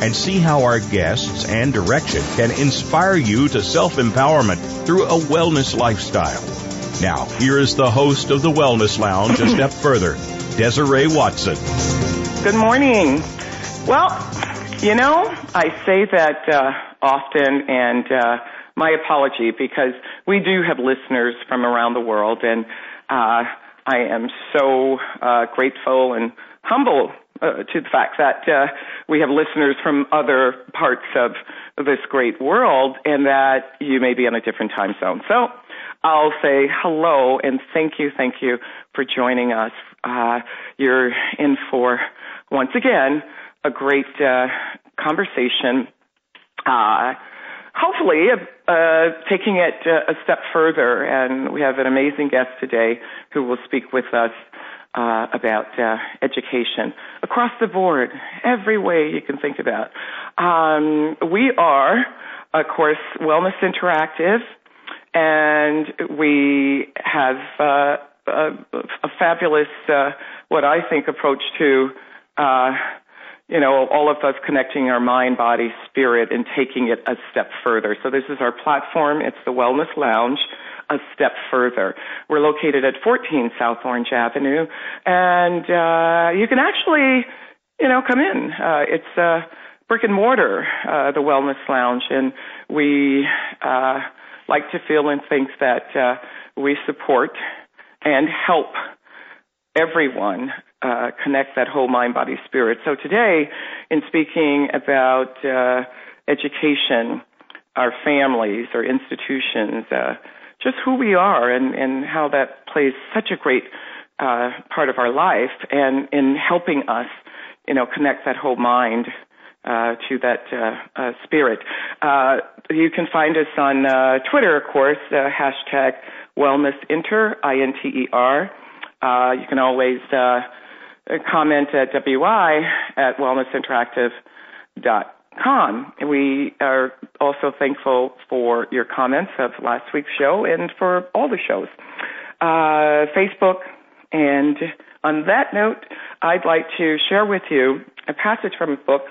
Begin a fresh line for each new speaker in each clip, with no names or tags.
and see how our guests and direction can inspire you to self empowerment through a wellness lifestyle. Now, here is the host of the Wellness Lounge a step further, Desiree Watson.
Good morning. Well, you know, I say that uh, often, and uh, my apology because we do have listeners from around the world, and uh, I am so uh, grateful and humble uh, to the fact that uh, we have listeners from other parts of this great world and that you may be in a different time zone. So I'll say hello and thank you, thank you for joining us. Uh, you're in for, once again, a great uh, conversation. Uh, hopefully, uh, taking it uh, a step further, and we have an amazing guest today who will speak with us uh, about uh, education across the board, every way you can think about. Um, we are, of course, Wellness Interactive, and we have uh, a, a, fabulous, uh, what I think, approach to. Uh, you know, all of us connecting our mind, body, spirit, and taking it a step further. So this is our platform. It's the Wellness Lounge a step further. We're located at 14 South Orange Avenue, and uh, you can actually, you know, come in. Uh, it's uh, brick and mortar, uh, the Wellness Lounge, and we uh, like to feel and think that uh, we support and help everyone uh, connect that whole mind, body, spirit. So today, in speaking about uh, education, our families, our institutions, uh, just who we are and, and how that plays such a great uh, part of our life and in helping us, you know, connect that whole mind uh, to that uh, uh, spirit. Uh, you can find us on uh, Twitter, of course, uh, hashtag wellnessinter, I-N-T-E-R. Uh, you can always uh, comment at WI at wellnessinteractive.com com. We are also thankful for your comments of last week's show and for all the shows. Uh, Facebook. And on that note, I'd like to share with you a passage from a book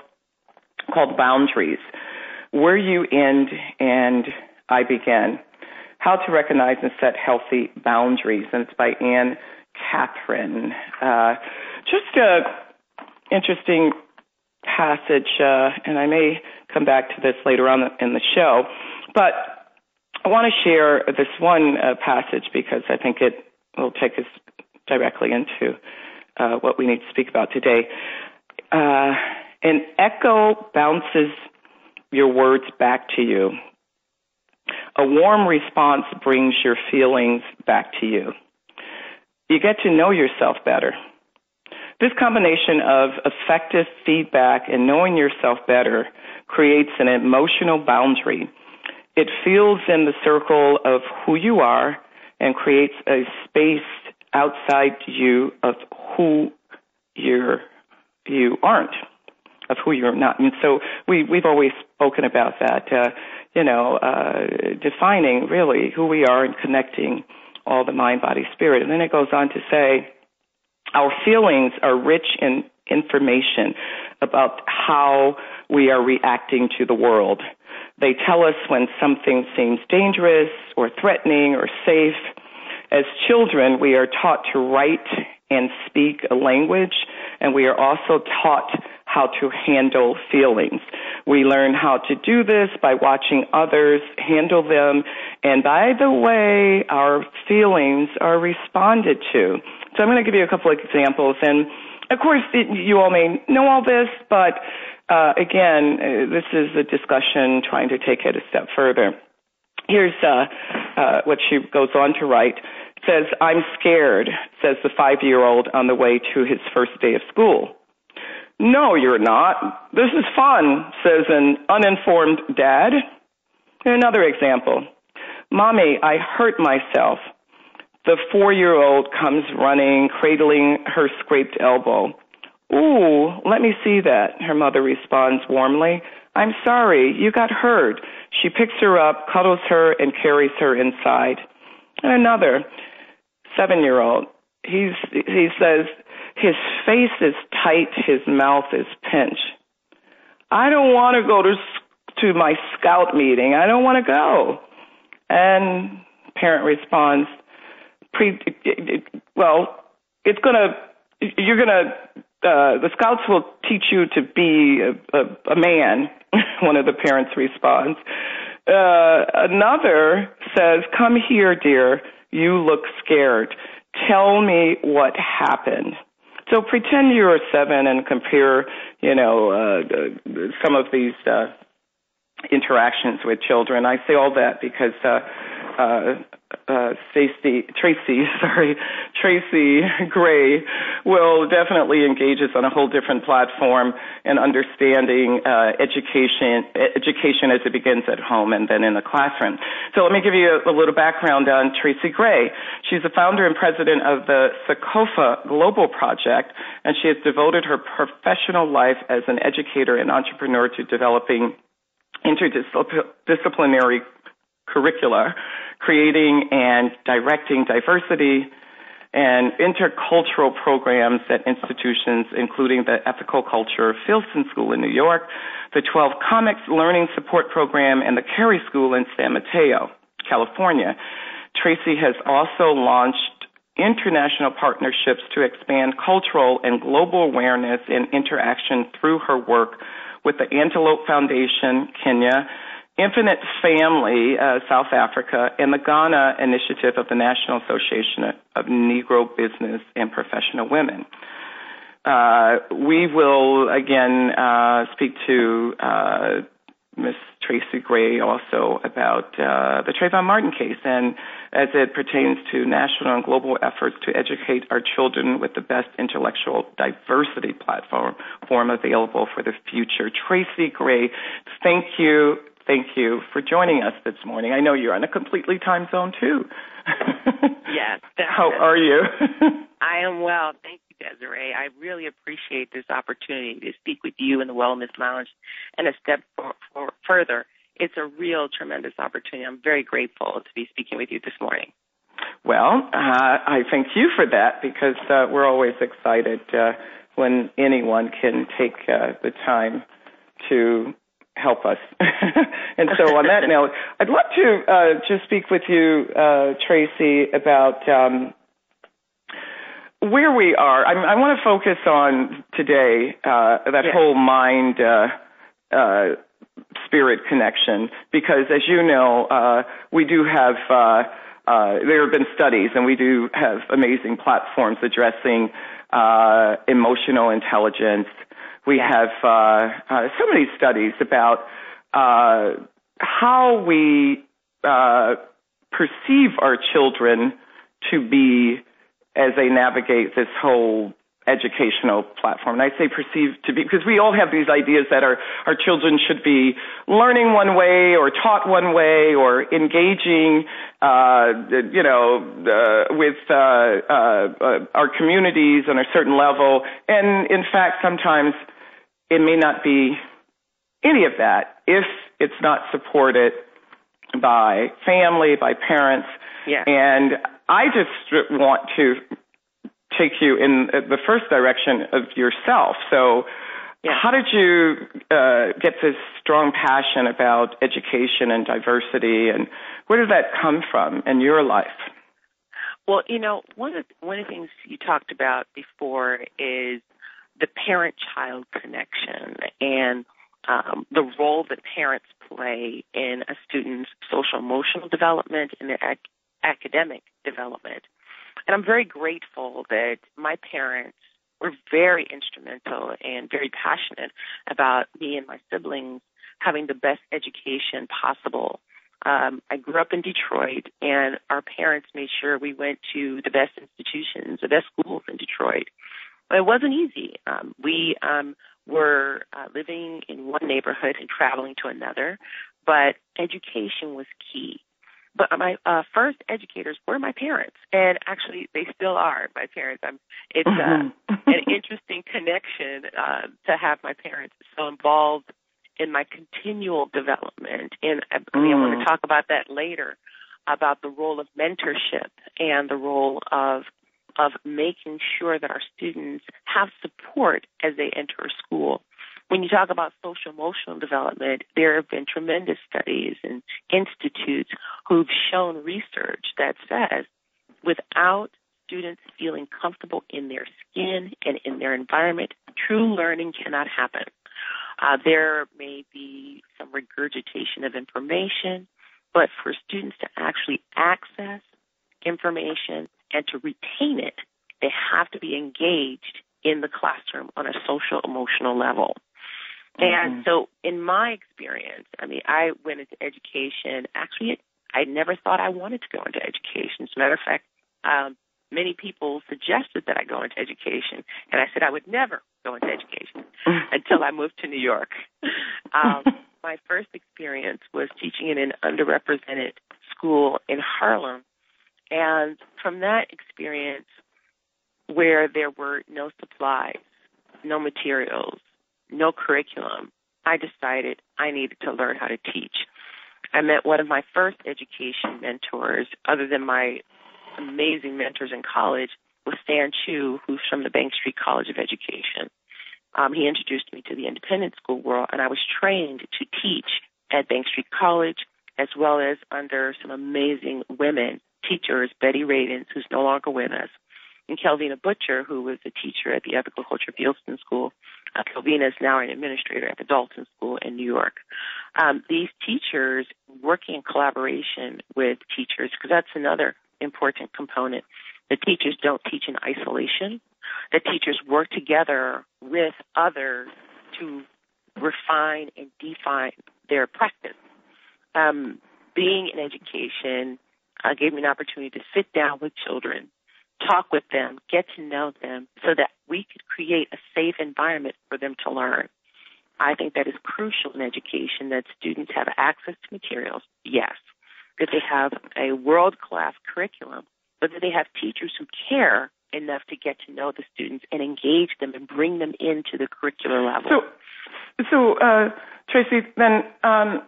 called Boundaries Where You End and I Begin How to Recognize and Set Healthy Boundaries. And it's by Anne Katherine. Uh, just a interesting passage, uh, and I may come back to this later on in the show, but I want to share this one uh, passage because I think it will take us directly into uh, what we need to speak about today. Uh, an echo bounces your words back to you. A warm response brings your feelings back to you. You get to know yourself better. This combination of effective feedback and knowing yourself better creates an emotional boundary. It fills in the circle of who you are and creates a space outside you of who you're, you aren't, of who you're not. And so we, we've always spoken about that, uh, you know, uh, defining really who we are and connecting all the mind, body, spirit. And then it goes on to say, our feelings are rich in information about how we are reacting to the world. They tell us when something seems dangerous or threatening or safe. As children, we are taught to write and speak a language, and we are also taught how to handle feelings. We learn how to do this by watching others handle them, and by the way our feelings are responded to. So I'm going to give you a couple of examples. And of course, you all may know all this, but uh, again, uh, this is a discussion trying to take it a step further. Here's uh, uh, what she goes on to write. It says, I'm scared, says the five year old on the way to his first day of school. No, you're not. This is fun, says an uninformed dad. Another example. Mommy, I hurt myself. The four year old comes running, cradling her scraped elbow. Ooh, let me see that, her mother responds warmly. I'm sorry, you got hurt. She picks her up, cuddles her, and carries her inside. And another seven year old, he says, his face is tight, his mouth is pinched. I don't want to go to, to my scout meeting. I don't want to go. And parent responds, pre, well, it's to, you're to, uh, the scouts will teach you to be a, a, a man, one of the parents responds. Uh, another says, come here, dear. You look scared. Tell me what happened. So pretend you're seven and compare, you know, uh, some of these uh, interactions with children. I say all that because uh, uh, uh, Tracy, sorry, Tracy Gray will definitely engage us on a whole different platform and understanding uh, education, education as it begins at home and then in the classroom. So let me give you a, a little background on Tracy Gray. She's the founder and president of the Sankofa Global Project, and she has devoted her professional life as an educator and entrepreneur to developing interdisciplinary curricula, creating and directing diversity and intercultural programs at institutions, including the Ethical Culture Fieldston School in New York, the 12 Comics Learning Support Program, and the Carey School in San Mateo, California. Tracy has also launched international partnerships to expand cultural and global awareness and interaction through her work with the Antelope Foundation, Kenya, Infinite Family, uh, South Africa, and the Ghana initiative of the National Association of Negro Business and Professional Women. Uh, we will again uh, speak to uh, Ms. Tracy Gray also about uh, the Trayvon Martin case and as it pertains to national and global efforts to educate our children with the best intellectual diversity platform form available for the future. Tracy Gray, thank you thank you for joining us this morning. I know you're on a completely time zone too.
yes.
How are you?
I am well. Thank you, Desiree. I really appreciate this opportunity to speak with you in the Wellness Lounge and a step for, for further. It's a real tremendous opportunity. I'm very grateful to be speaking with you this morning.
Well, uh, I thank you for that because uh, we're always excited uh, when anyone can take uh, the time to help us. and so, on that note, I'd love to uh, just speak with you, uh, Tracy, about um, where we are. I, I want to focus on today uh, that
yes.
whole mind uh, uh, spirit connection, because as you know, uh, we do have. there have been studies, and we do have amazing platforms addressing emotional intelligence, we have uh, uh, so many studies about uh, how we uh, perceive our children to be as they navigate this whole educational platform. And I say perceived to be because we all have these ideas that our, our children should be learning one way or taught one way or engaging, uh, you know, uh, with uh, uh, uh our communities on a certain level. And in fact, sometimes it may not be any of that if it's not supported by family, by parents.
Yeah.
And I just want to take you in the first direction of yourself. So,
yeah.
how did you uh, get this strong passion about education and diversity, and where did that come from in your life?
Well, you know, one of the, one of the things you talked about before is the parent child connection and um, the role that parents play in a student's social emotional development and their ac- academic development. And I'm very grateful that my parents were very instrumental and very passionate about me and my siblings having the best education possible. Um, I grew up in Detroit, and our parents made sure we went to the best institutions, the best schools in Detroit. It wasn't easy. Um, we um, were uh, living in one neighborhood and traveling to another, but education was key. But my uh, first educators were my parents, and actually they still are my parents. I'm, it's uh,
Mm-hmm.
an interesting connection uh, to have my parents so involved in my continual development. And I, I mean, I want
Mm.
to talk about that later about the role of mentorship and the role of of making sure that our students have support as they enter school. When you talk about social emotional development, there have been tremendous studies and institutes who've shown research that says without students feeling comfortable in their skin and in their environment, true learning cannot happen. Uh, there may be some regurgitation of information, but for students to actually access information and to retain it, they have to be engaged in the classroom on a social emotional level. And so, in my experience, I mean, I went into education. Actually, I never thought I wanted to go into education. As a matter of fact, um, many people suggested that I go into education, and I said I would never go into education until I moved to New York. Um, my first experience was teaching in an underrepresented school in Harlem. And from that experience, where there were no supplies, no materials, no curriculum, I decided I needed to learn how to teach. I met one of my first education mentors, other than my amazing mentors in college, was Stan Chu, who's from the Bank Street College of Education. Um, he introduced me to the independent school world, and I was trained to teach at Bank Street College, as well as under some amazing women teachers, Betty Radins, who's no longer with us, and Kelvina Butcher, who was a teacher at the Ethical Culture Fieldston School. Uh, Kelvina is now an administrator at the Dalton School in New York. Um, these teachers working in collaboration with teachers, because that's another important component. The teachers don't teach in isolation. The teachers work together with others to refine and define their practice. Um, being in education uh, gave me an opportunity to sit down with children, talk with them, get to know them, so that we could create a safe environment for them to learn. I think that is crucial in education that students have access to materials, yes, that they have a world class curriculum, but that they have teachers who care enough to get to know the students and engage them and bring them into the curricular level.
So, so uh, Tracy, then um,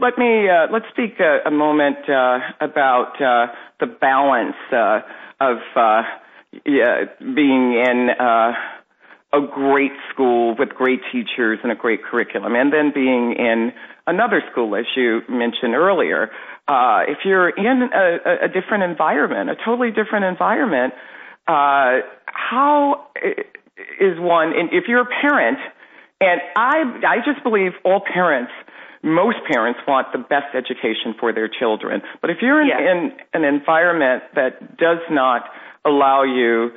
let me uh, let's speak a, a moment uh, about uh, the balance uh, of uh, yeah, being in a great school with great teachers and a great curriculum, and then being in another school, as you mentioned earlier. Uh, if you're in a, a different environment, a totally different environment, how is one? If you're a parent, and I, I just believe all parents, most parents want the best education for their children. But if you're in, an environment that does not allow you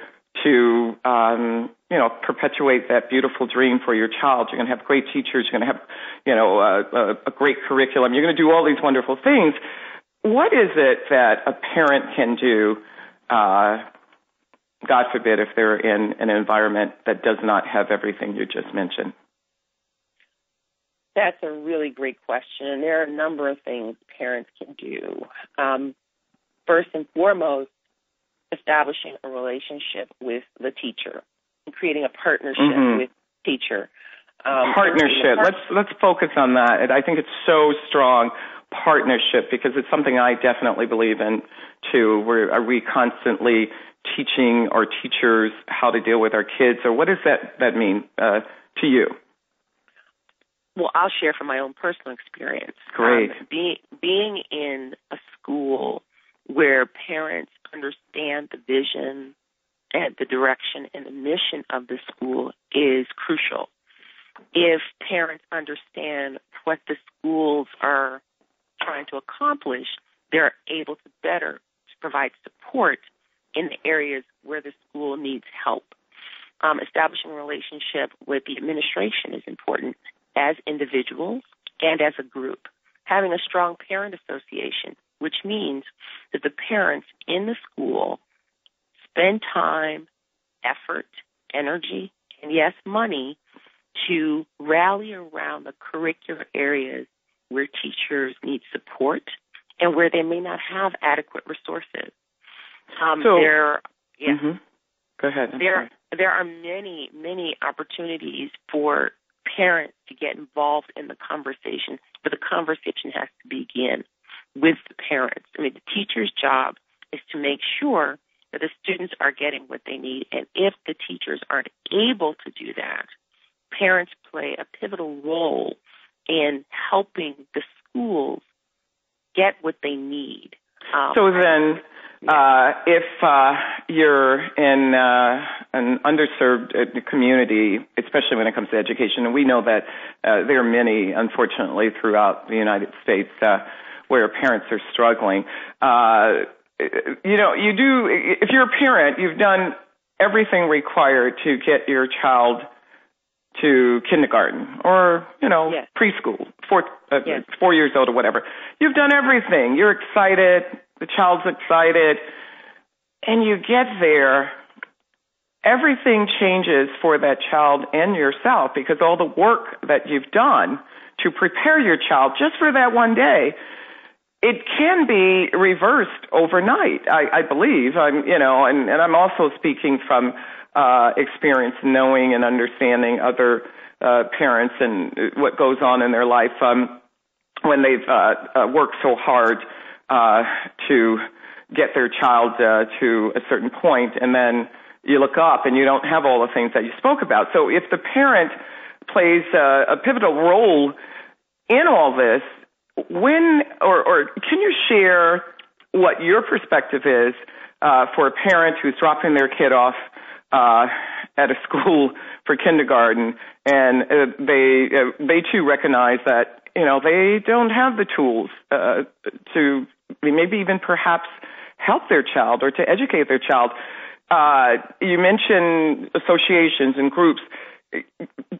to, um, you know, perpetuate that beautiful dream for your child, you're going to have great teachers, you're going to have, you know, a, a, a great curriculum, you're going to do all these wonderful things. What is it that a parent can do? Uh, God forbid if they're in an environment that does not have everything you just mentioned.
That's a really great question. And there are a number of things parents can do. Um, first and foremost, establishing a relationship with the teacher and creating a partnership
Mhm.
with teacher. Um,
partnership. Let's let's focus on that. And I think it's so strong partnership because it's something I definitely believe in too. Where are we constantly teaching our teachers how to deal with our kids, or what does that that mean uh, to you?
Well, I'll share from my own personal experience.
Great.
Um, being being in a school where parents understand the vision and the direction and the mission of the school is crucial. If parents understand what the schools are trying to accomplish, they're able to better provide support in the areas where the school needs help. Um, establishing a relationship with the administration is important as individuals and as a group. Having a strong parent association, which means that the parents in the school spend time, effort, energy, and yes, money to rally around the curricular areas where teachers need support and where they may not have adequate resources. Um,
so,
there, yeah,
mm-hmm. Go ahead. I'm
there,
sorry.
There are many, many opportunities for parents to get involved in the conversation, but the conversation has to begin with the parents. I mean, the teacher's job is to make sure that the students are getting what they need, and if the teachers aren't able to do that, parents play a pivotal role in helping the schools get what they need. Um,
So then, uh, if uh, you're in uh, underserved uh, community, especially when it comes to education, and we know that uh, there are many, unfortunately, throughout the United States uh, where parents are struggling. Uh, you know, you do. If you're a parent, you've done everything required to get your child to kindergarten or you know
Yes.
preschool, four uh,
Yes.
four years old or whatever. You've done everything. You're excited. The child's excited, and you get there. Everything changes for that child and yourself because all the work that you've done to prepare your child just for that one day it can be reversed overnight. I, I believe. I'm, you know, and, and I'm also speaking from uh, experience, knowing and understanding other uh, parents and what goes on in their life um, when they've uh, uh, worked so hard uh, to get their child uh, to a certain point, and then you look up and you don't have all the things that you spoke about. So if the parent plays uh, a pivotal role in all this, when or, or can you share what your perspective is uh, for a parent who's dropping their kid off uh, at a school for kindergarten, and uh, they uh, they too recognize that you know they don't have the tools uh, to maybe even perhaps help their child or to educate their child. Uh, you mentioned associations and groups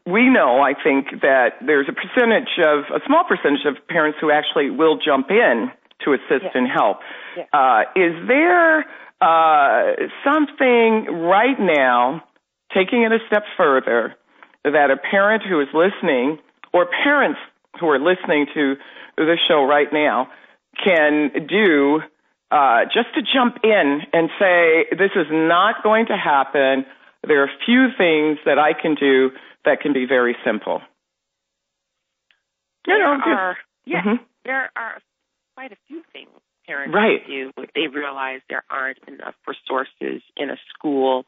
we know, I think, that there's a percentage of a small percentage of parents who actually will jump in to assist
Yes.
and help.
Yes.
Uh, is there uh, something right now, taking it a step further, that a parent who is listening or parents who are listening to this show right now can do uh, just to jump in and say, this is not going to happen. There are a few things that I can do that can be very simple. You know,
there
just-
are, yeah,
Mhm.
there are quite a few things parents
Right.
do if they realize there aren't enough resources in a school.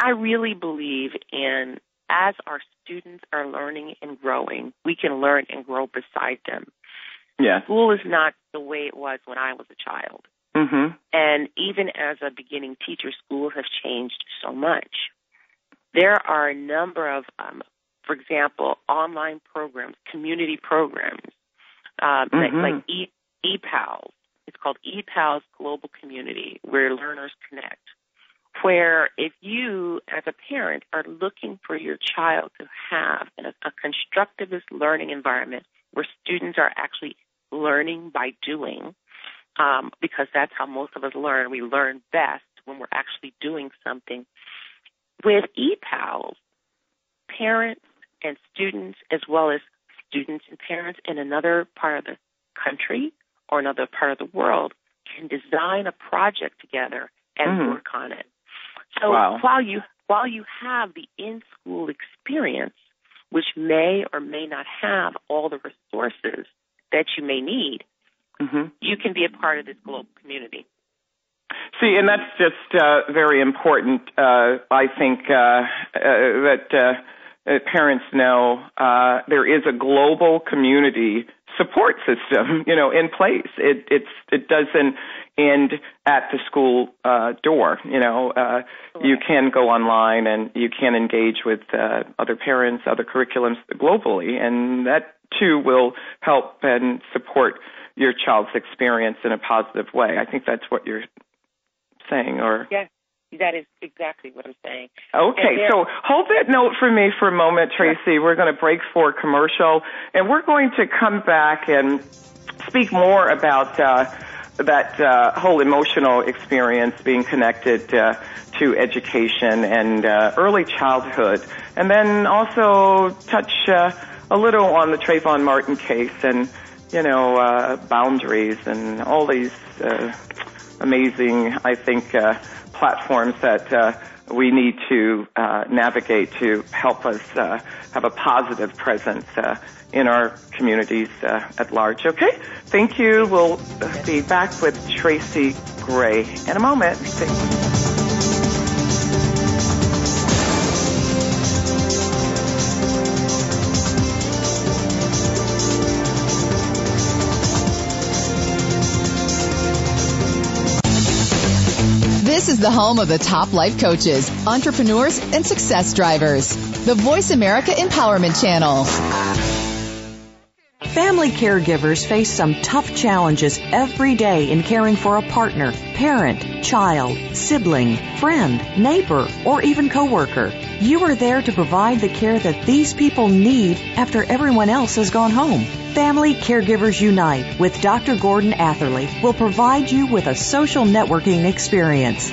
I really believe in as our students are learning and growing, we can learn and grow beside them.
Yeah.
School is not the way it was when I was a child.
hmm
And even as a beginning teacher, school has changed so much. There are a number of, um, for example, online programs, community programs, um, like,
Mhm.
like e- ePals. It's called ePals Global Community, where learners connect. Where if you, as a parent, are looking for your child to have a, a constructivist learning environment where students are actually learning by doing, um, because that's how most of us learn. We learn best when we're actually doing something. With ePals, parents and students, as well as students and parents in another part of the country or another part of the world, can design a project together and
Mhm.
work on it. So
Wow.
while you while you have the in-school experience, which may or may not have all the resources that you may need,
hmm
you can be a part of this global community.
See, and that's just uh, very important. Uh, I think uh, uh, that uh, uh, parents know uh, there is a global community support system, you know, in place. It it's it doesn't end at the school uh, door. You know, uh, you can go online and you can engage with uh, other parents, other curriculums globally, and that too will help and support your child's experience in a positive way. I think that's what you're saying or
Yes. That is exactly what I'm saying.
Okay, so hold that note for me for a moment, Tracy. We're going to break for commercial, and we're going to come back and speak more about uh, that uh, whole emotional experience being connected uh, to education and uh, early childhood, and then also touch uh, a little on the Trayvon Martin case and you know uh, boundaries and all these uh, amazing, I think, uh, platforms that. Uh, we need to uh, navigate to help us uh, have a positive presence uh, in our communities uh, at large. Okay, thank you. We'll be back with Tracy Gray in a moment.
Is the home of the top life coaches, entrepreneurs, and success drivers. The Voice America Empowerment Channel.
Family caregivers face some tough challenges every day in caring for a partner, parent, child, sibling, friend, neighbor, or even coworker. You are there to provide the care that these people need after everyone else has gone home. Family Caregivers Unite with Dr. Gordon Atherley will provide you with a social networking experience.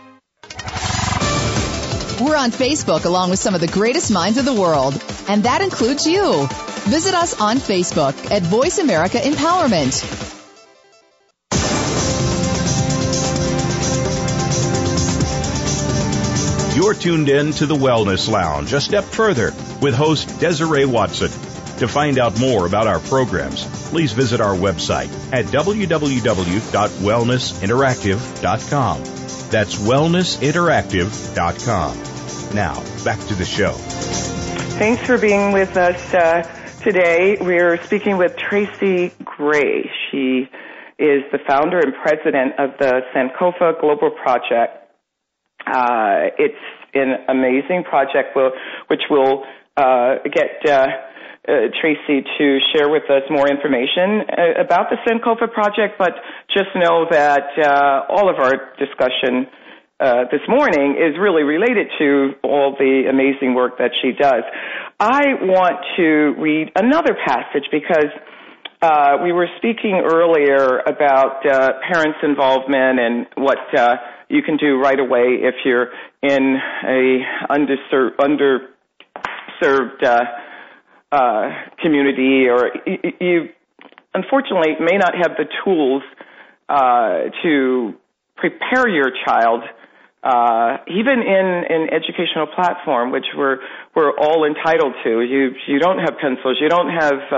We're on Facebook along with some of the greatest minds of the world, and that includes you. Visit us on Facebook at Voice America Empowerment.
You're tuned in to the Wellness Lounge, a step further with host Desiree Watson. To find out more about our programs, please visit our website at www.wellnessinteractive.com. That's wellnessinteractive.com. Now, back to the show.
Thanks for being with us uh, today. We're speaking with Tracy Gray. She is the founder and president of the Sankofa Global Project. Uh, it's an amazing project will, which will uh, get uh, uh, Tracy to share with us more information uh, about the Sankofa project, but just know that uh, all of our discussion uh, this morning is really related to all the amazing work that she does. I want to read another passage because uh, we were speaking earlier about uh, parents' involvement and what uh, you can do right away if you're in a underserved, underserved uh, uh, community, or you, unfortunately may not have the tools uh, to prepare your child uh, even in an educational platform, which we're we're all entitled to. You you don't have pencils, you don't have uh,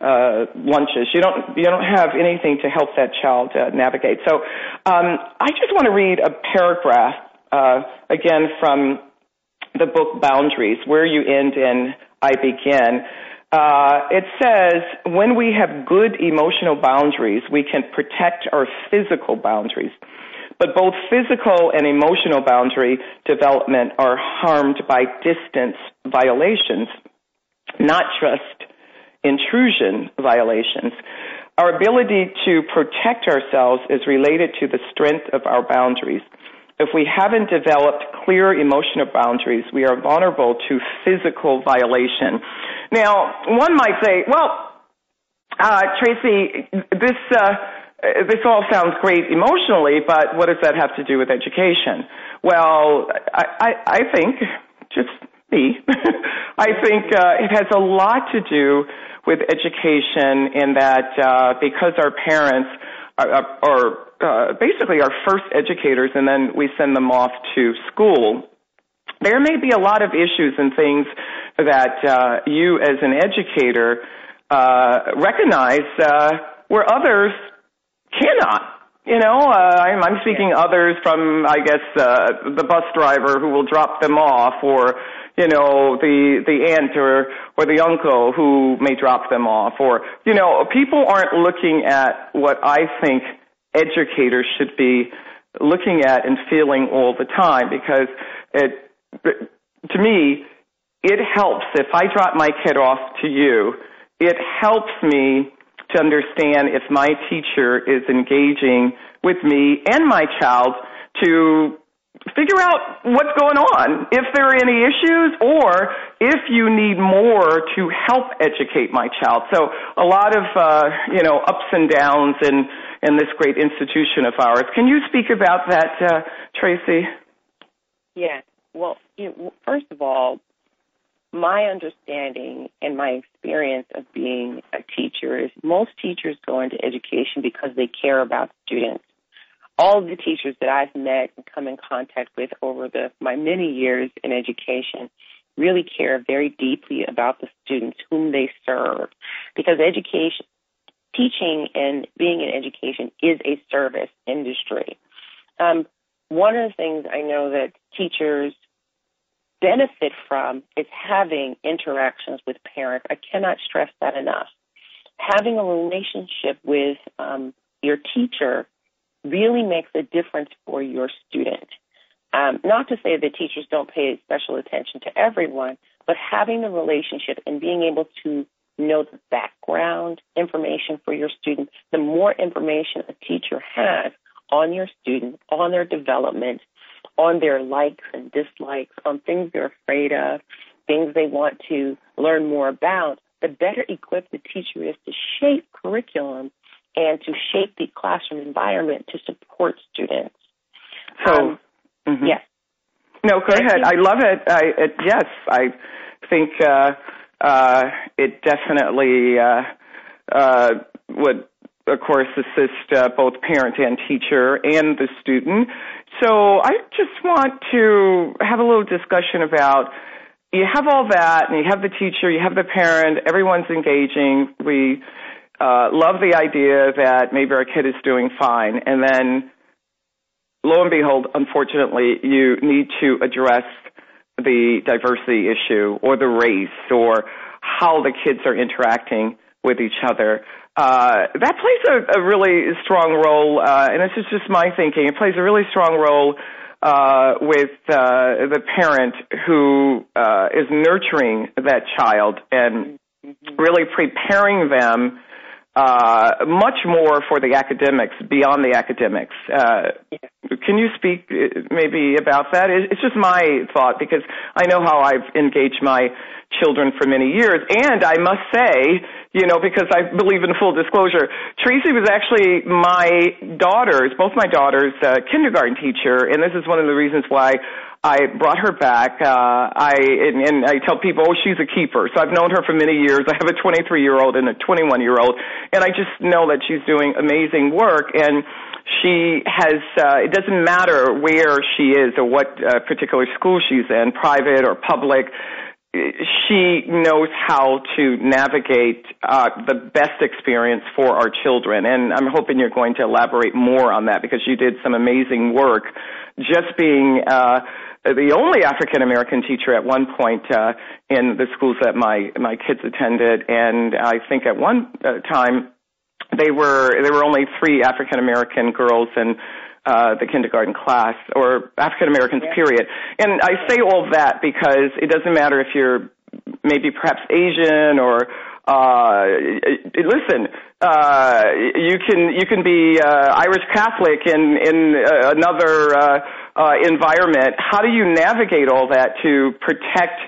uh, lunches, you don't you don't have anything to help that child uh, navigate. So um, I just want to read a paragraph uh, again from the book Boundaries, where you end and I begin. Uh, it says, when we have good emotional boundaries, we can protect our physical boundaries. But both physical and emotional boundary development are harmed by distance violations, not just intrusion violations. Our ability to protect ourselves is related to the strength of our boundaries. If we haven't developed clear emotional boundaries, we are vulnerable to physical violation. Now, one might say, well, uh, Tracy, this, uh, this all sounds great emotionally, but what does that have to do with education? Well, I, I, I think just me. I think uh, it has a lot to do with education in that uh, because our parents are, are uh, basically our first educators and then we send them off to school, there may be a lot of issues and things that uh, you as an educator uh, recognize uh, where others cannot. You know, uh, I'm, I'm speaking others from, I guess, uh, the bus driver who will drop them off, or you know, the the aunt or or the uncle who may drop them off, or you know, people aren't looking at what I think educators should be looking at and feeling all the time because it to me it helps if I drop my kid off to you. It helps me to understand if my teacher is engaging with me and my child to figure out what's going on, if there are any issues, or if you need more to help educate my child. So a lot of uh, you know ups and downs in in this great institution of ours. Can you speak about that, uh, Tracy?
Yes. Well, you know, first of all, my understanding and my experience of being a teacher is most teachers go into education because they care about students. All of the teachers that I've met and come in contact with over the my many years in education really care very deeply about the students whom they serve because education teaching and being in education is a service industry. Um, one of the things I know that teachers benefit from is having interactions with parents. I cannot stress that enough. Having a relationship with um, your teacher really makes a difference for your student. Um, not to say that teachers don't pay special attention to everyone, but having the relationship and being able to know the background information for your student, the more information a teacher has on your student, on their development, on their likes and dislikes, on things they're afraid of, things they want to learn more about, the better equipped the teacher is to shape curriculum and to shape the classroom environment to support students.
So, um, mm-hmm.
yes.
No, go ahead. I love it. I it, yes, I think uh, uh, it definitely uh, uh, would, of course, assist uh, both parent and teacher and the student. So I just want to have a little discussion about you have all that, and you have the teacher, you have the parent, everyone's engaging. We uh, love the idea that maybe our kid is doing fine, and then lo and behold, unfortunately, you need to address the diversity issue or the race or how the kids are interacting with each other. Uh, that plays a, a really strong role, uh, and this is just my thinking. It plays a really strong role uh, with uh, the parent who uh, is nurturing that child and mm-hmm. really preparing them uh, much more for the academics beyond the academics. Uh, can you speak uh, maybe about that? It's just my thought because I know how I've engaged my children for many years, and I must say, you know, because I believe in full disclosure, Tracy was actually my daughter's, both my daughters' uh, kindergarten teacher, and this is one of the reasons why I brought her back. Uh, I and, and I tell people, oh, she's a keeper. So I've known her for many years. I have a 23 year old and a 21 year old, and I just know that she's doing amazing work. And she has. Uh, it doesn't matter where she is or what uh, particular school she's in, private or public she knows how to navigate uh, the best experience for our children. And I'm hoping you're going to elaborate more on that because you did some amazing work just being uh, the only African American teacher at one point uh, in the schools that my my kids attended, and I think at one uh, time they were there were only three African American girls and uh, the kindergarten class or African Americans, yeah. period. And I say all that because it doesn't matter if you're maybe perhaps Asian or uh, listen, uh, you can you can be uh, Irish Catholic in in uh, another uh, uh, environment. How do you navigate all that to protect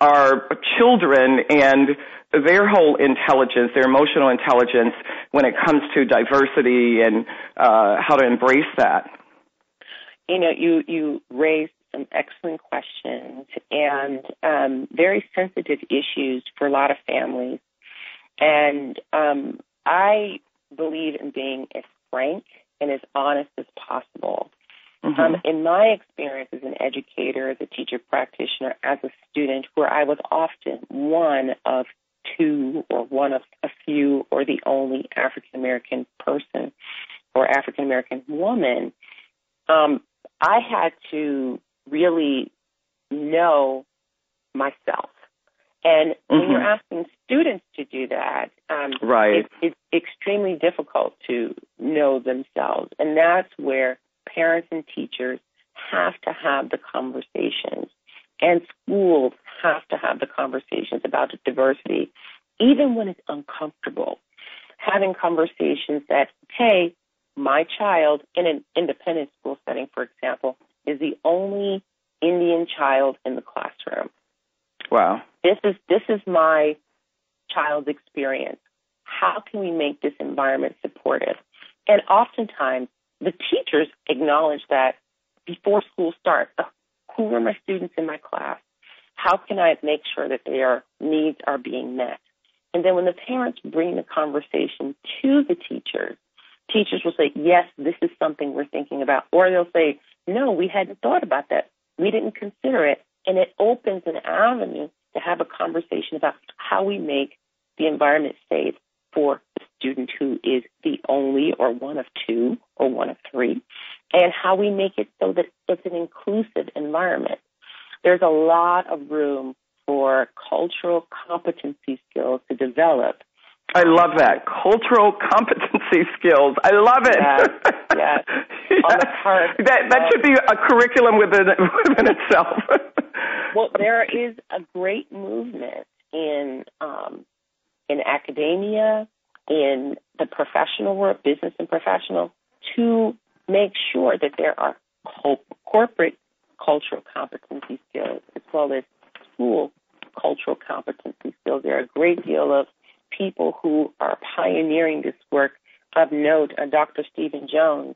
our children and their whole intelligence, their emotional intelligence, when it comes to diversity and uh, how to embrace that?
You know, you you raised some excellent questions and um, very sensitive issues for a lot of families. And um, I believe in being as frank and as honest as possible. Mm-hmm. Um, in my experience as an educator, as a teacher practitioner, as a student, where I was often one of two or one of a few or the only African American person or African American woman, um, I had to really know myself. And when mm-hmm. you're asking students to do that, um,
right.
It, it's extremely difficult to know themselves. And that's where parents and teachers have to have the conversations. And schools have to have the conversations about diversity, even when it's uncomfortable. Having conversations that, hey, my child in an independent school setting, for example, is the only Indian child in the classroom.
Wow.
This is this is my child's experience. How can we make this environment supportive? And oftentimes the teachers acknowledge that before school starts. Oh, who are my students in my class? How can I make sure that their needs are being met? And then when the parents bring the conversation to the teachers, teachers will say, yes, this is something we're thinking about. Or they'll say, no, we hadn't thought about that. We didn't consider it. And it opens an avenue to have a conversation about how we make the environment safe for the student who is the only or one of two or one of three, and how we make it so that it's an inclusive environment. There's a lot of room for cultural competency skills to develop
I love that. Cultural competency skills. I love it.
Yes. yes.
yes. That that should be a curriculum within within itself.
Well, there is a great movement in um, in academia, in the professional world, business and professional, to make sure that there are co- corporate cultural competency skills as well as school cultural competency skills. There are a great deal of people who are pioneering this work. Of note, uh, Dr. Stephen Jones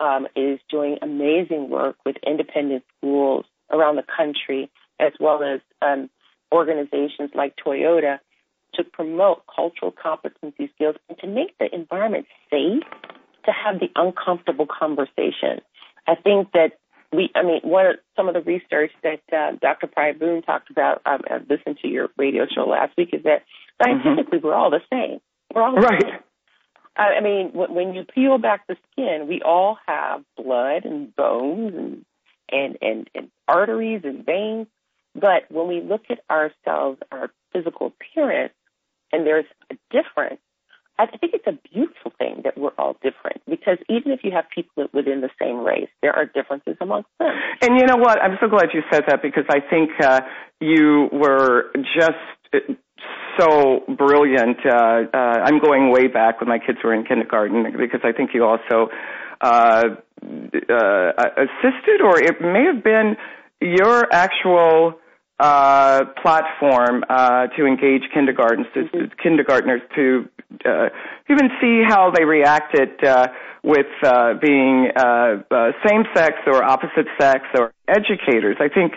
um, is doing amazing work with independent schools around the country, as well as um, organizations like Toyota, to promote cultural competency skills and to make the environment safe to have the uncomfortable conversation. I think that we, I mean, what are some of the research that uh, Dr. Pryor Boone talked about? Um, I listened to your radio show last week. Is that Scientifically, mm-hmm. we're all the same. We're all
right.
Same. I mean, when you peel back the skin, we all have blood and bones and and and, and arteries and veins. But when we look at ourselves, our physical appearance, and there's a difference, I think it's a beautiful thing that we're all different because even if you have people within the same race, there are differences amongst them.
And you know what? I'm so glad you said that because I think uh, you were just so brilliant. Uh, uh, I'm going way back when my kids were in kindergarten because I think you also uh, uh, assisted, or it may have been your actual uh, platform uh, to engage kindergartens, to, mm-hmm. kindergartners to uh, even see how they reacted uh, with uh, being uh, uh, same sex or opposite sex or educators. I think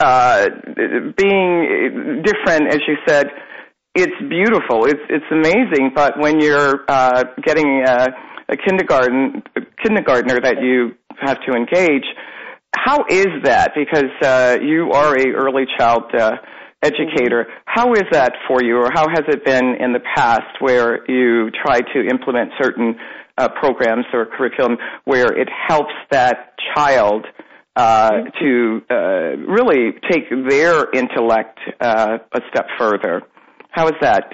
uh, being different, as you said, it's beautiful. It's it's amazing. But when you're uh, getting a, a kindergarten a kindergartner that you have to engage, how is that? Because uh, you are a early child uh, educator. How is that for you, or how has it been in the past, where you try to implement certain uh, programs or curriculum where it helps that child? Uh, to uh, really take their intellect uh, a step further. How is that?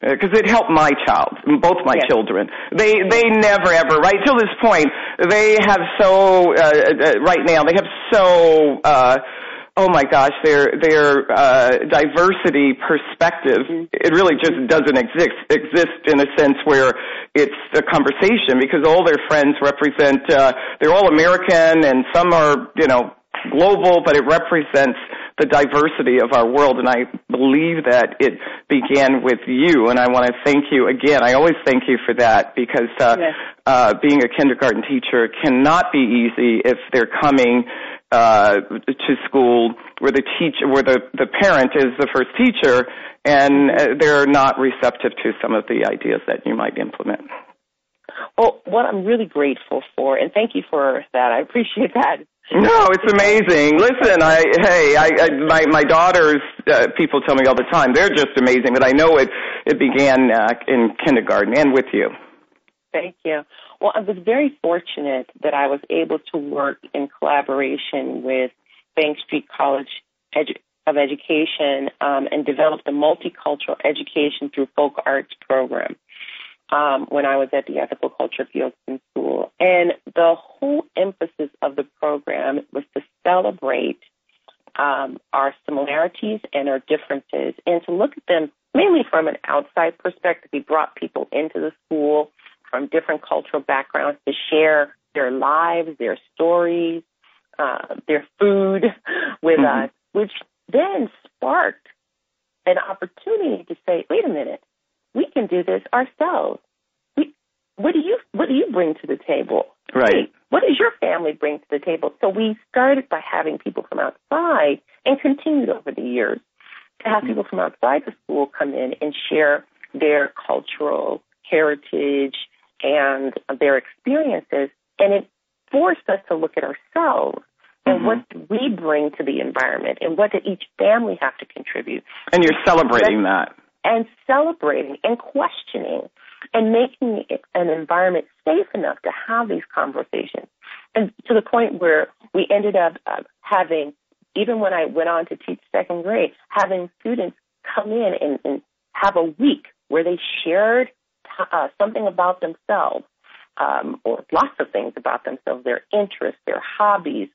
Because um, it helped my child, both my yes. children. They they never ever right till this point. They have so uh, uh, right now. They have so. Uh, oh my gosh, their their uh, diversity perspective. Mm-hmm. It really just doesn't exist exist in a sense where it's a conversation because all their friends represent. Uh, they're all American and some are you know global, but it represents the diversity of our world. And I believe that it began with you. And I want to thank you again. I always thank you for that because uh, yes. uh, being a kindergarten teacher cannot be easy if they're coming uh, to school where the teacher, where the, the parent is the first teacher, and uh, they're not receptive to some of the ideas that you might implement.
Well, what I'm really grateful for, and thank you for that. I appreciate that.
No, it's amazing. Listen, I hey, I, I my my daughters. Uh, people tell me all the time they're just amazing, but I know it it began uh, in kindergarten and with you.
Thank you. Well, I was very fortunate that I was able to work in collaboration with Bank Street College Edu- of Education um, and develop the multicultural education through folk arts program um, when I was at the Ethical Culture Fields in School. And the whole emphasis of the program was to celebrate um, our similarities and our differences and to look at them mainly from an outside perspective. We brought people into the school from different cultural backgrounds to share their lives, their stories, uh, their food with mm-hmm. us, which then sparked an opportunity to say, wait a minute, we can do this ourselves. We, what do you what do you bring to the table?
Right.
What does your family bring to the table? So we started by having people from outside and continued over the years to have people from outside the school come in and share their cultural heritage and their experiences. And it forced us to look at ourselves and mm-hmm. what we bring to the environment and what did each family have to contribute.
And you're celebrating that
and celebrating and questioning and making an environment safe enough to have these conversations. And to the point where we ended up uh, having, even when I went on to teach second grade, having students come in and, and have a week where they shared uh, something about themselves, um, or lots of things about themselves, their interests, their hobbies,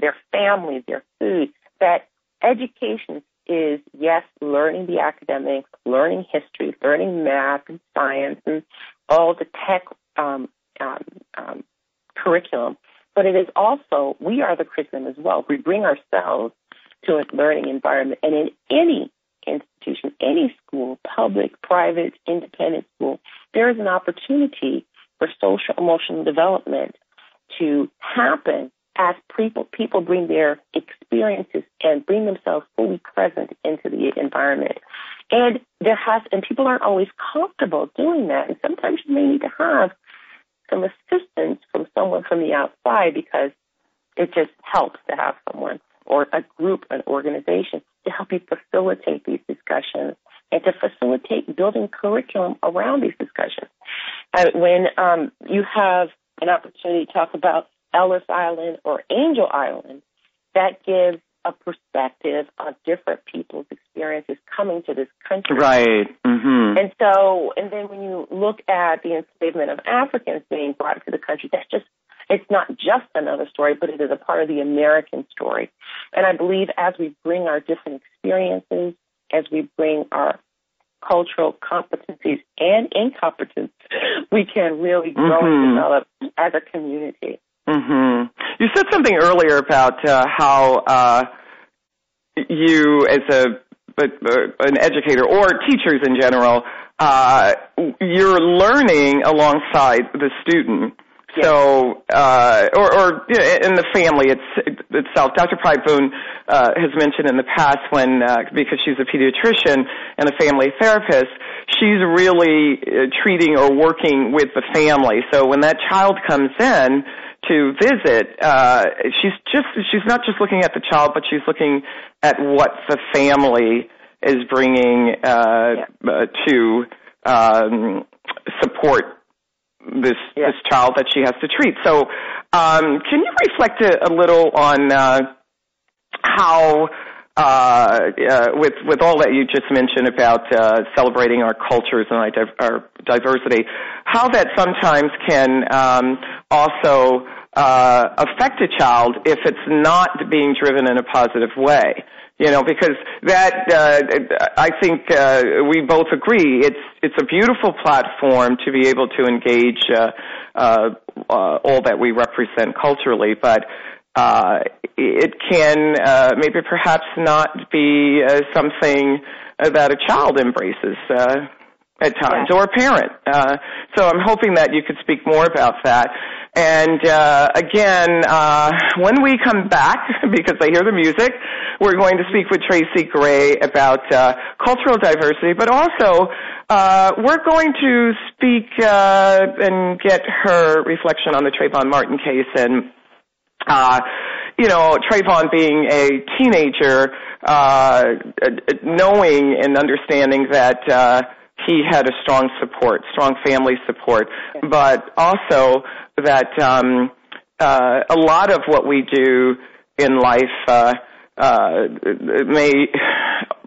their families, their food, that education is yes, learning the academics, learning history, learning math and science and all the tech um, um, um, curriculum, but it is also we are the curriculum as well. We bring ourselves to a learning environment, and in any institution, any school, public, private, independent school, there is an opportunity for social emotional development to happen as people people bring their experiences and bring themselves fully present into the environment. And there has and people aren't always comfortable doing that. And sometimes you may need to have some assistance from someone from the outside because it just helps to have someone or a group, an organization to help you facilitate these discussions and to facilitate building curriculum around these discussions. When um, you have an opportunity to talk about Ellis Island or Angel Island, that gives a perspective of different people's experiences coming to this country.
Right. Mm-hmm.
And so, and then when you look at the enslavement of Africans being brought to the country, that's just, it's not just another story, but it is a part of the American story. And I believe as we bring our different experiences, as we bring our cultural competencies and incompetence, we can really grow mm-hmm. and develop as a community.
Mm-hmm. You said something earlier about uh, how uh, you, as a but, uh, an educator or teachers in general, uh, you're learning alongside the student. Yes. So, uh, or, or in the family it's, itself. Dr. Pryboon uh, has mentioned in the past when, uh, because she's a pediatrician and a family therapist, she's really uh, treating or working with the family. So when that child comes in, to visit, uh, she's just she's not just looking at the child, but she's looking at what the family is bringing uh, yeah. uh, to um, support this yeah. this child that she has to treat. So, um, can you reflect a, a little on uh, how? Uh, uh, with with all that you just mentioned about uh, celebrating our cultures and our, diversity, how that sometimes can um, also affect a child if it's not being driven in a positive way. You know, because that uh, I think uh, we both agree it's it's a beautiful platform to be able to engage uh, uh, uh, all that we represent culturally, but uh, it can uh, maybe perhaps not be uh, something that a child embraces. Uh, at times, or a parent. Uh, so I'm hoping that you could speak more about that. And uh, again, uh, when we come back, because I hear the music, we're going to speak with Tracy Gray about uh, cultural diversity, but also uh, we're going to speak uh, and get her reflection on the Trayvon Martin case and. Uh, you know, Trayvon being a teenager, uh, knowing and understanding that uh, he had a strong support, strong family support, but also that um, uh, a lot of what we do in life uh, uh, may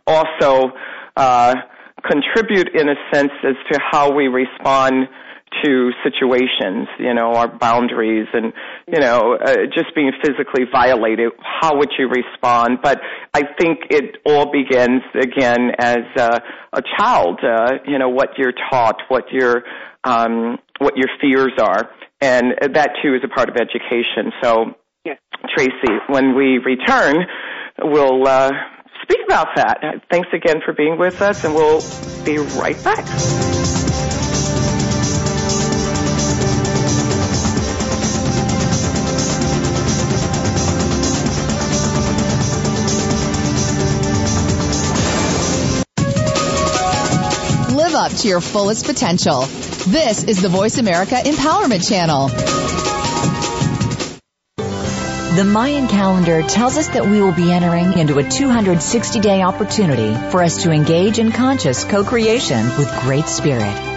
also uh, contribute in a sense as to how we respond to situations, you know, our boundaries and, you know, uh, just being physically violated, how would you respond? But I think it all begins again as uh, a child, uh, you know, what you're taught, what your, um, what your fears are. And that too is a part of education. So,
yes.
Tracy, when we return, we'll, uh, speak about that. Thanks again for being with us and we'll be right back.
Up to your fullest potential. This is the Voice America Empowerment Channel.
The Mayan calendar tells us that we will be entering into a 260 day opportunity for us to engage in conscious co creation with Great Spirit.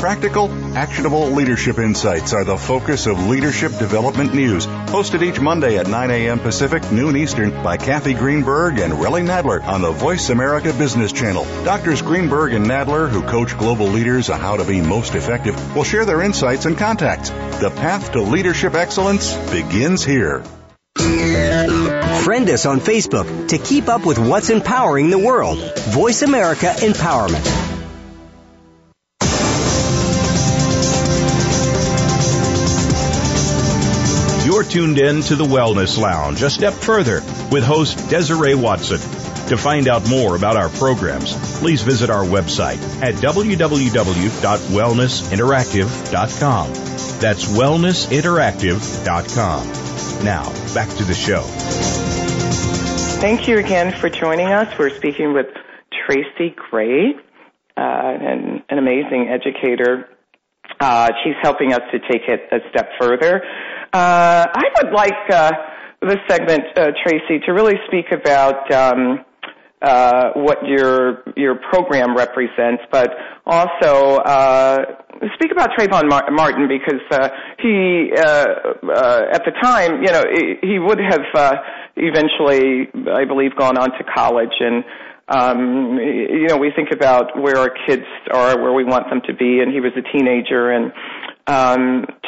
Practical, actionable leadership insights are the focus of Leadership Development News, hosted each Monday at 9 a.m. Pacific, noon Eastern by Kathy Greenberg and Relly Nadler on the Voice America Business Channel. Doctors Greenberg and Nadler, who coach global leaders on how to be most effective, will share their insights and contacts. The path to leadership excellence begins here.
Friend us on Facebook to keep up with what's empowering the world. Voice America Empowerment.
You're tuned in to the Wellness Lounge, a step further with host Desiree Watson. To find out more about our programs, please visit our website at www.wellnessinteractive.com. That's wellnessinteractive.com. Now, back to the show.
Thank you again for joining us. We're speaking with Tracy Gray, uh, an, an amazing educator. Uh, she's helping us to take it a step further. Uh, I would like uh, this segment, uh, Tracy, to really speak about um, uh, what your your program represents, but also uh, speak about Trayvon Martin because uh, he, at the time, you know, he, would have uh, eventually, I believe, gone on to college and. Um, you know, we think about where our kids are, where we want them to be, and he was a teenager, and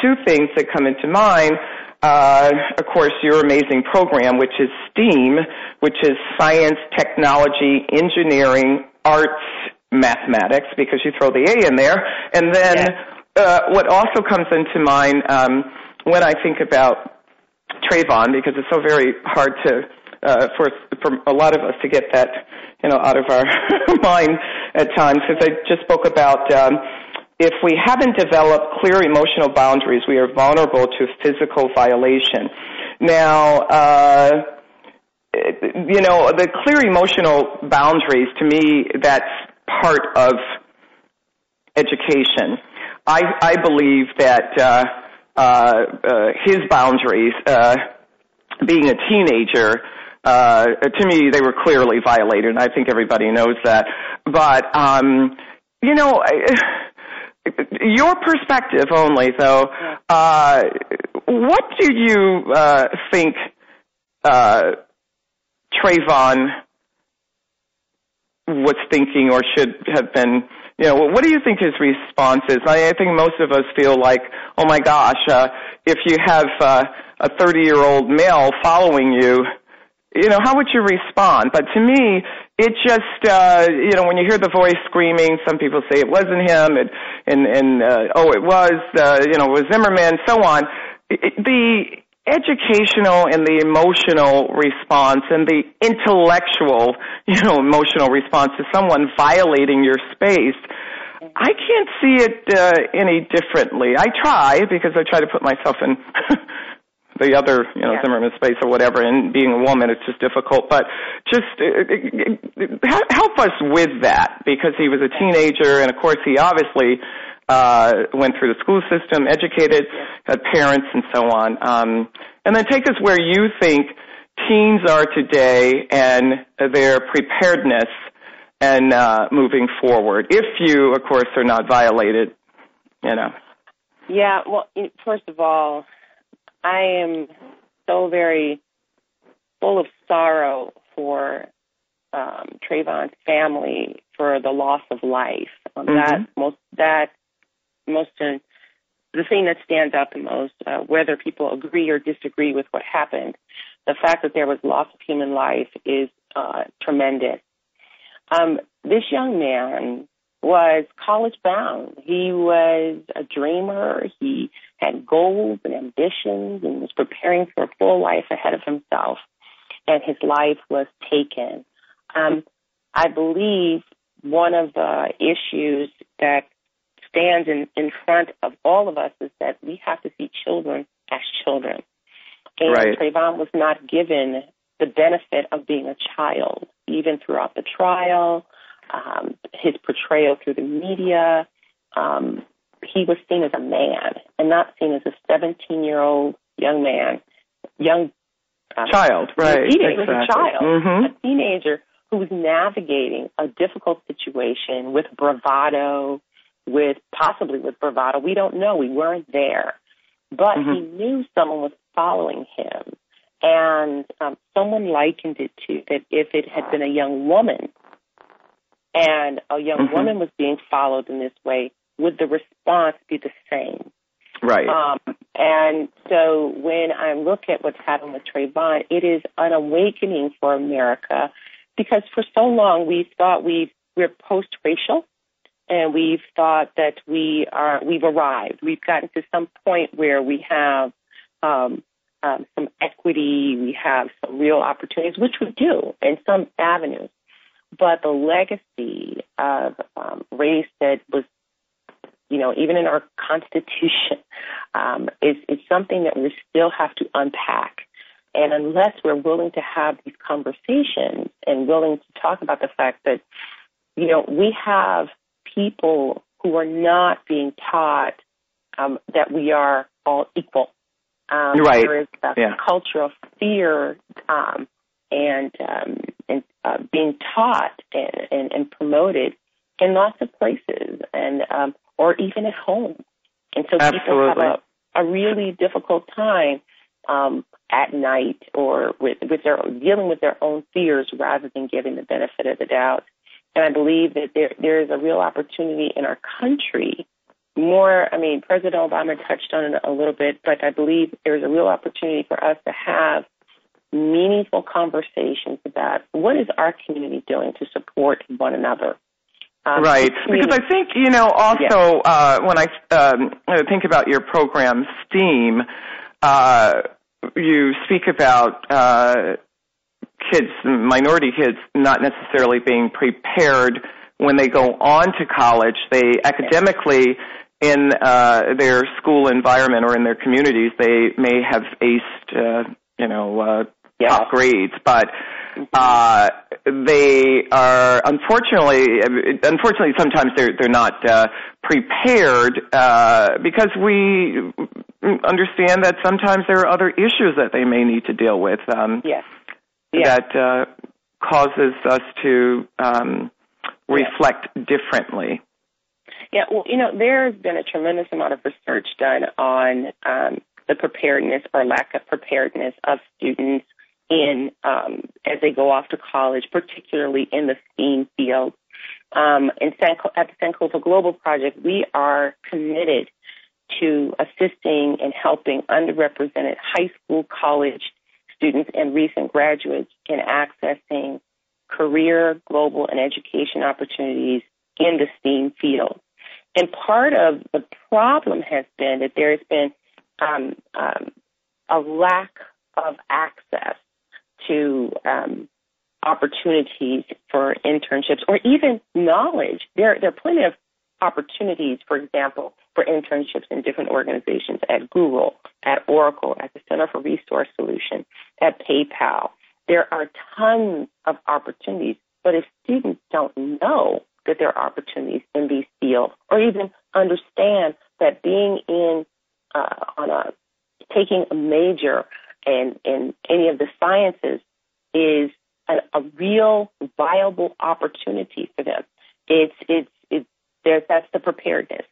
two things that come into mind. Uh, of course, your amazing program, which is STEAM, which is science, technology, engineering, arts, mathematics, because you throw the A in there. And then yes. uh, what also comes into mind um, when I think about Trayvon, because it's so very hard to uh, for for a lot of us to get that you know out of our mind at times, because I just spoke about. Um, if we haven't developed clear emotional boundaries, we are vulnerable to physical violation. Now, uh, you know, the clear emotional boundaries, to me, that's part of education. I, I believe that uh, uh, uh, his boundaries, uh, being a teenager, uh, to me, they were clearly violated, and I think everybody knows that. But, um, you know, I, your perspective only, though. Uh, what do you uh, think uh, Trayvon was thinking or should have been? You know, what do you think his response is? I, I think most of us feel like, oh my gosh, uh, if you have uh, a 30 year old male following you, you know, how would you respond? But to me, it just, uh, you know, when you hear the voice screaming, some people say it wasn't him, and, and, and uh, oh, it was, uh, you know, it was Zimmerman, so on. The educational and the emotional response and the intellectual, you know, emotional response to someone violating your space, I can't see it uh, any differently. I try because I try to put myself in the other, you know, yeah. Zimmerman space or whatever. And being a woman, it's just difficult. But just uh, uh help us with that because he was a teenager, and of course, he obviously uh, went through the school system, educated, had parents, and so on. Um, and then take us where you think teens are today and their preparedness and uh, moving forward. If you, of course, are not violated, you know.
Yeah. Well, first of all, I am so very full of sorrow for um, Trayvon's family for the loss of life. Um, mm-hmm. That most that most uh, the thing that stands out the most, uh, whether people agree or disagree with what happened, the fact that there was loss of human life is uh, tremendous. Um, this young man was college bound. He was a dreamer. He had goals and ambitions and was preparing for a full life ahead of himself. And his life was taken. Um, I believe one of the issues that stands in, in front of all of us is that we have to see children as children. And right. Trayvon was not given the benefit of being a child, even throughout the trial, um, his portrayal through the media. Um, he was seen as a man and not seen as a 17 year old young man, young
uh, child, right?
He
exactly.
was a child,
mm-hmm.
a teenager who was navigating a difficult situation with bravado, with possibly with bravado. We don't know. We weren't there, but mm-hmm. he knew someone was following him, and um, someone likened it to that if it had been a young woman and a young mm-hmm. woman was being followed in this way, would the response be the same?
Right.
Um, and so when I look at what's happened with Trayvon, it is an awakening for America because for so long we've thought we've, we're post-racial and we've thought that we are we've arrived. We've gotten to some point where we have um, um, some equity, we have some real opportunities, which we do in some avenues. But the legacy of um, race that was, you know, even in our Constitution, um, is, is something that we still have to unpack. And unless we're willing to have these conversations and willing to talk about the fact that, you know, we have people who are not being taught um, that we are all equal. Um,
right.
There is a
yeah.
culture of fear um, and um, and uh, being taught and, and, and promoted in lots of places and um, or even at home. And so
Absolutely.
people have a, a really difficult time um, at night or with, with their dealing with their own fears rather than giving the benefit of the doubt. And I believe that there there is a real opportunity in our country. More, I mean, President Obama touched on it a little bit, but I believe there's a real opportunity for us to have meaningful conversations about what is our community doing to support one another.
Um, right, because I think you know also uh, when I um, think about your program STEAM, uh, you speak about uh, kids, minority kids, not necessarily being prepared when they go on to college. They academically in uh, their school environment or in their communities, they may have aced, uh, you know, uh,
yeah.
top grades, but uh, they are unfortunately, unfortunately, sometimes they're they're not uh, prepared uh, because we understand that sometimes there are other issues that they may need to deal with. Um,
yes. Yeah.
That uh, causes us to um, reflect differently.
Yeah, well, you know, there's been a tremendous amount of research done on um, the preparedness or lack of preparedness of students in um, as they go off to college, particularly in the STEAM field. Um, in San, at the Sankofa Global Project, we are committed to assisting and helping underrepresented high school, college students, and recent graduates in accessing career, global, and education opportunities in the STEAM field. And part of the problem has been that there has been um, um, a lack of access to um, opportunities for internships or even knowledge. There, there are plenty of opportunities, for example, for internships in different organizations at Google, at Oracle, at the Center for Resource Solutions, at PayPal. There are tons of opportunities, but if students don't know that there are opportunities in these fields or even understand that being in uh, on a taking a major in any of the sciences is a, a real viable opportunity for them. It's it's it's there. That's the preparedness.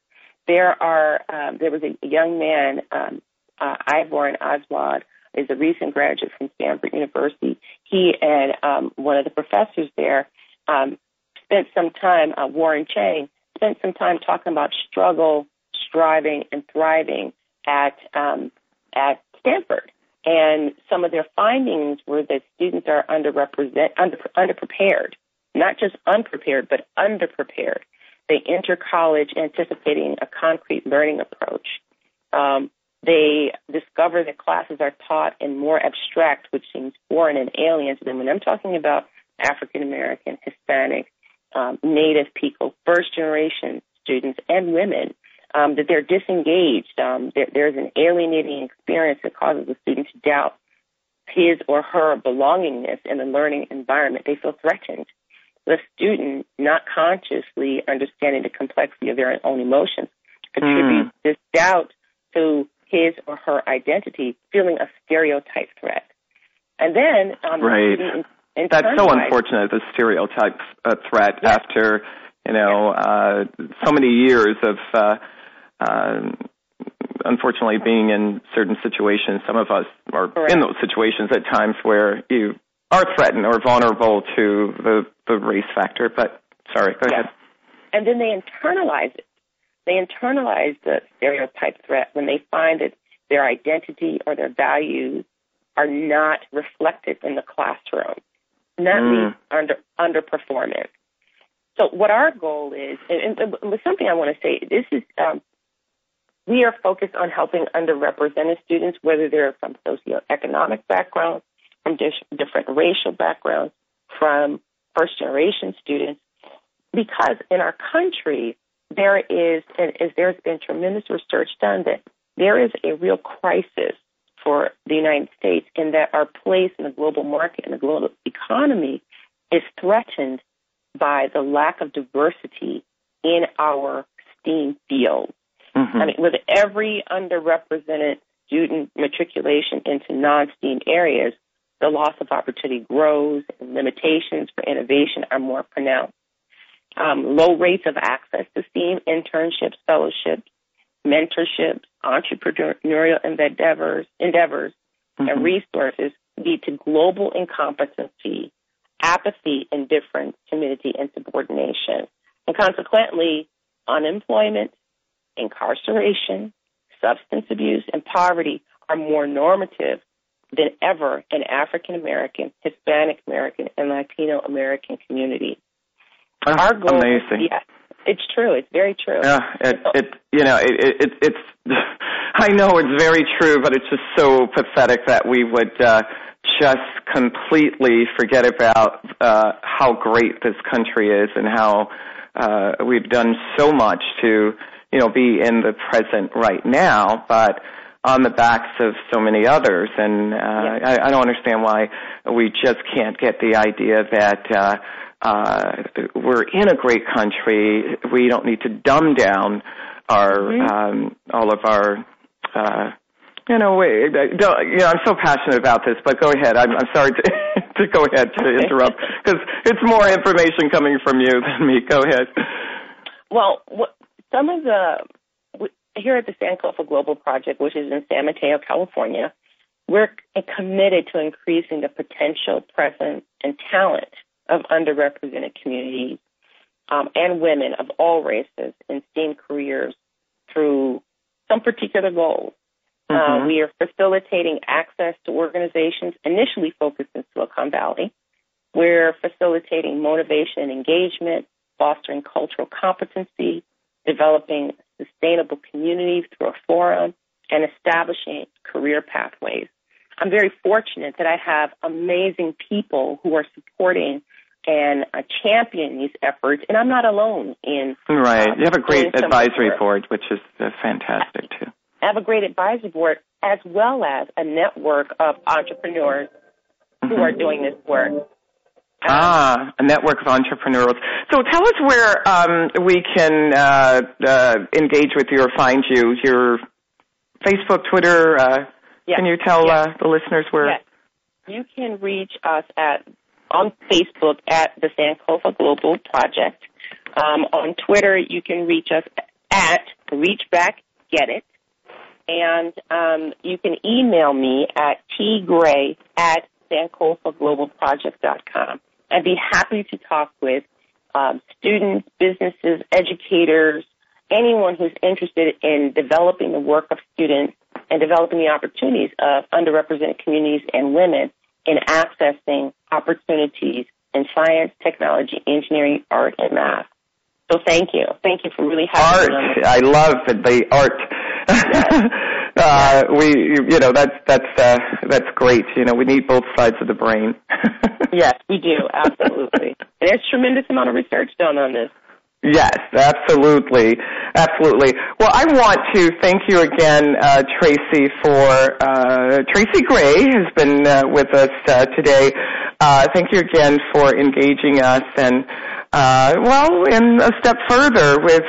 There are um, there was a young man, um, uh, Ivor Aswad, is a recent graduate from Stanford University. He and um, one of the professors there um, spent some time. Uh, Warren Chang spent some time talking about struggle, striving, and thriving at um, at Stanford. And some of their findings were that students are underrepresented, under, underprepared, not just unprepared, but underprepared. They enter college anticipating a concrete learning approach. Um, they discover that classes are taught in more abstract, which seems foreign and alien to them. And I'm talking about African American, Hispanic, um, Native people, first generation students, and women um, that they're disengaged. Um, there, there's an alienating experience that causes the student to doubt his or her belongingness in the learning environment. They feel threatened. The student, not consciously understanding the complexity of their own emotions, contributes mm. this doubt to his or her identity, feeling a stereotype threat. And then, um,
right.
In,
That's so unfortunate, the stereotype uh, threat yes. after, you know, uh, so many years of uh, unfortunately, being in certain situations, some of us are Correct. in those situations at times where you are threatened or vulnerable to the, the race factor. But sorry, go yes. ahead.
And then they internalize it. They internalize the stereotype threat when they find that their identity or their values are not reflected in the classroom. And that mm. leads under underperformance. So what our goal is, and, and, and something I want to say, this is um, we are focused on helping underrepresented students, whether they're from socioeconomic backgrounds, from different racial backgrounds, from first generation students, because in our country, there is, and there's been tremendous research done, that there is a real crisis for the United States in that our place in the global market and the global economy is threatened by the lack of diversity in our STEAM fields. Mm-hmm. I mean, with every underrepresented student matriculation into non-STEAM areas, the loss of opportunity grows and limitations for innovation are more pronounced. Um, low rates of access to STEAM internships, fellowships, mentorships, entrepreneurial endeavors, endeavors mm-hmm. and resources lead to global incompetency, apathy, indifference, timidity, and subordination. And consequently, unemployment, incarceration, substance abuse, and poverty are more normative than ever in African American, Hispanic American, and Latino American communities.
Oh, Our goal amazing.
Yeah, it's true. It's very true.
Yeah, it, it you know, it, it, it's. I know it's very true, but it's just so pathetic that we would uh, just completely forget about uh, how great this country is and how uh, we've done so much to you know, be in the present right now, but on the backs of so many others. And uh, yeah. I, I don't understand why we just can't get the idea that uh, uh, we're in a great country. We don't need to dumb down our mm-hmm. um, all of our. Uh, you know, wait, don't, you know, I'm so passionate about this, but go ahead. I'm, I'm sorry to, to go ahead to interrupt because it's more information coming from you than me. Go ahead.
Well, what, some of the here at the San Sankofa Global Project, which is in San Mateo, California, we're committed to increasing the potential, presence, and talent of underrepresented communities um, and women of all races in STEAM careers through some particular goals. Uh, mm-hmm. Uh, we are facilitating access to organizations initially focused in Silicon Valley. We're facilitating motivation and engagement, fostering cultural competency, developing sustainable communities through a forum, and establishing career pathways. I'm very fortunate that I have amazing people who are supporting and uh, championing these efforts, and I'm not alone in.
Right. Uh, you have a great advisory board, which is uh, fantastic too.
I have a great advisory board as well as a network of entrepreneurs mm-hmm. who are doing this work.
Ah, a network of entrepreneurs. So tell us where um, we can uh, uh, engage with you or find you. Your Facebook, Twitter. Uh, yes. Can you tell yes. Uh, the listeners where?
Yes. You can reach us at on Facebook at the Sankofa Global Project. Um, on Twitter, you can reach us at Reachback Get It. And um, you can email me at tgray at sankofaglobalproject.com. I'd be happy to talk with um, students, businesses, educators, anyone who's interested in developing the work of students and developing the opportunities of underrepresented communities and women in accessing opportunities in science, technology, engineering, art, and math. So thank you. Thank you for really having
art. me. Art. I love the art. Yes. uh, we, you know, that's that's uh, that's great. You know, we need both sides of the brain.
yes, we do absolutely. and there's tremendous amount of research done on this.
Yes, absolutely, absolutely. Well, I want to thank you again, uh, Tracy, for uh, Tracy Gray has been uh, with us uh, today. Uh, thank you again for engaging us and. Uh, well, in a step further with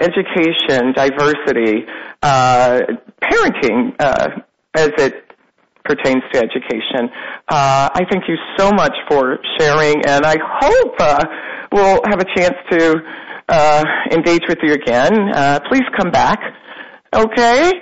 education, diversity, parenting, as it pertains to education. I thank you so much for sharing, and I hope we'll have a chance to uh, engage with you again. Uh, please come back. Okay?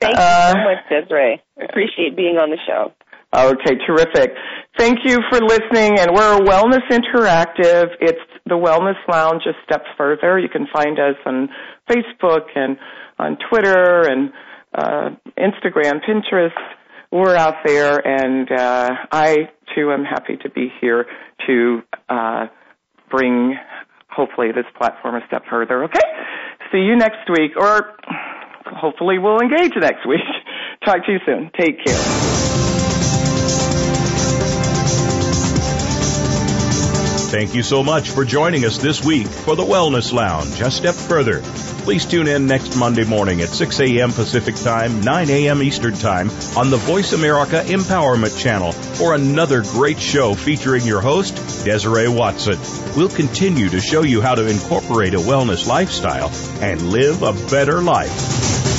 Thank you uh, so much, Desiree. Appreciate being on the show.
Okay, terrific. Thank you for listening, and we're a Wellness Interactive. It's the Wellness Lounge a step further. You can find us on Facebook and on Twitter and uh, Instagram, Pinterest. We're out there, and uh, I too am happy to be here to uh, bring hopefully this platform a step further. Okay? See you next week, or hopefully we'll engage next week. Talk to you soon. Take care.
Thank you so much for joining us this week for the Wellness Lounge. A step further. Please tune in next Monday morning at 6 a.m. Pacific Time, 9 a.m. Eastern Time on the Voice America Empowerment Channel for another great show featuring your host, Desiree Watson. We'll continue to show you how to incorporate a wellness lifestyle and live a better life.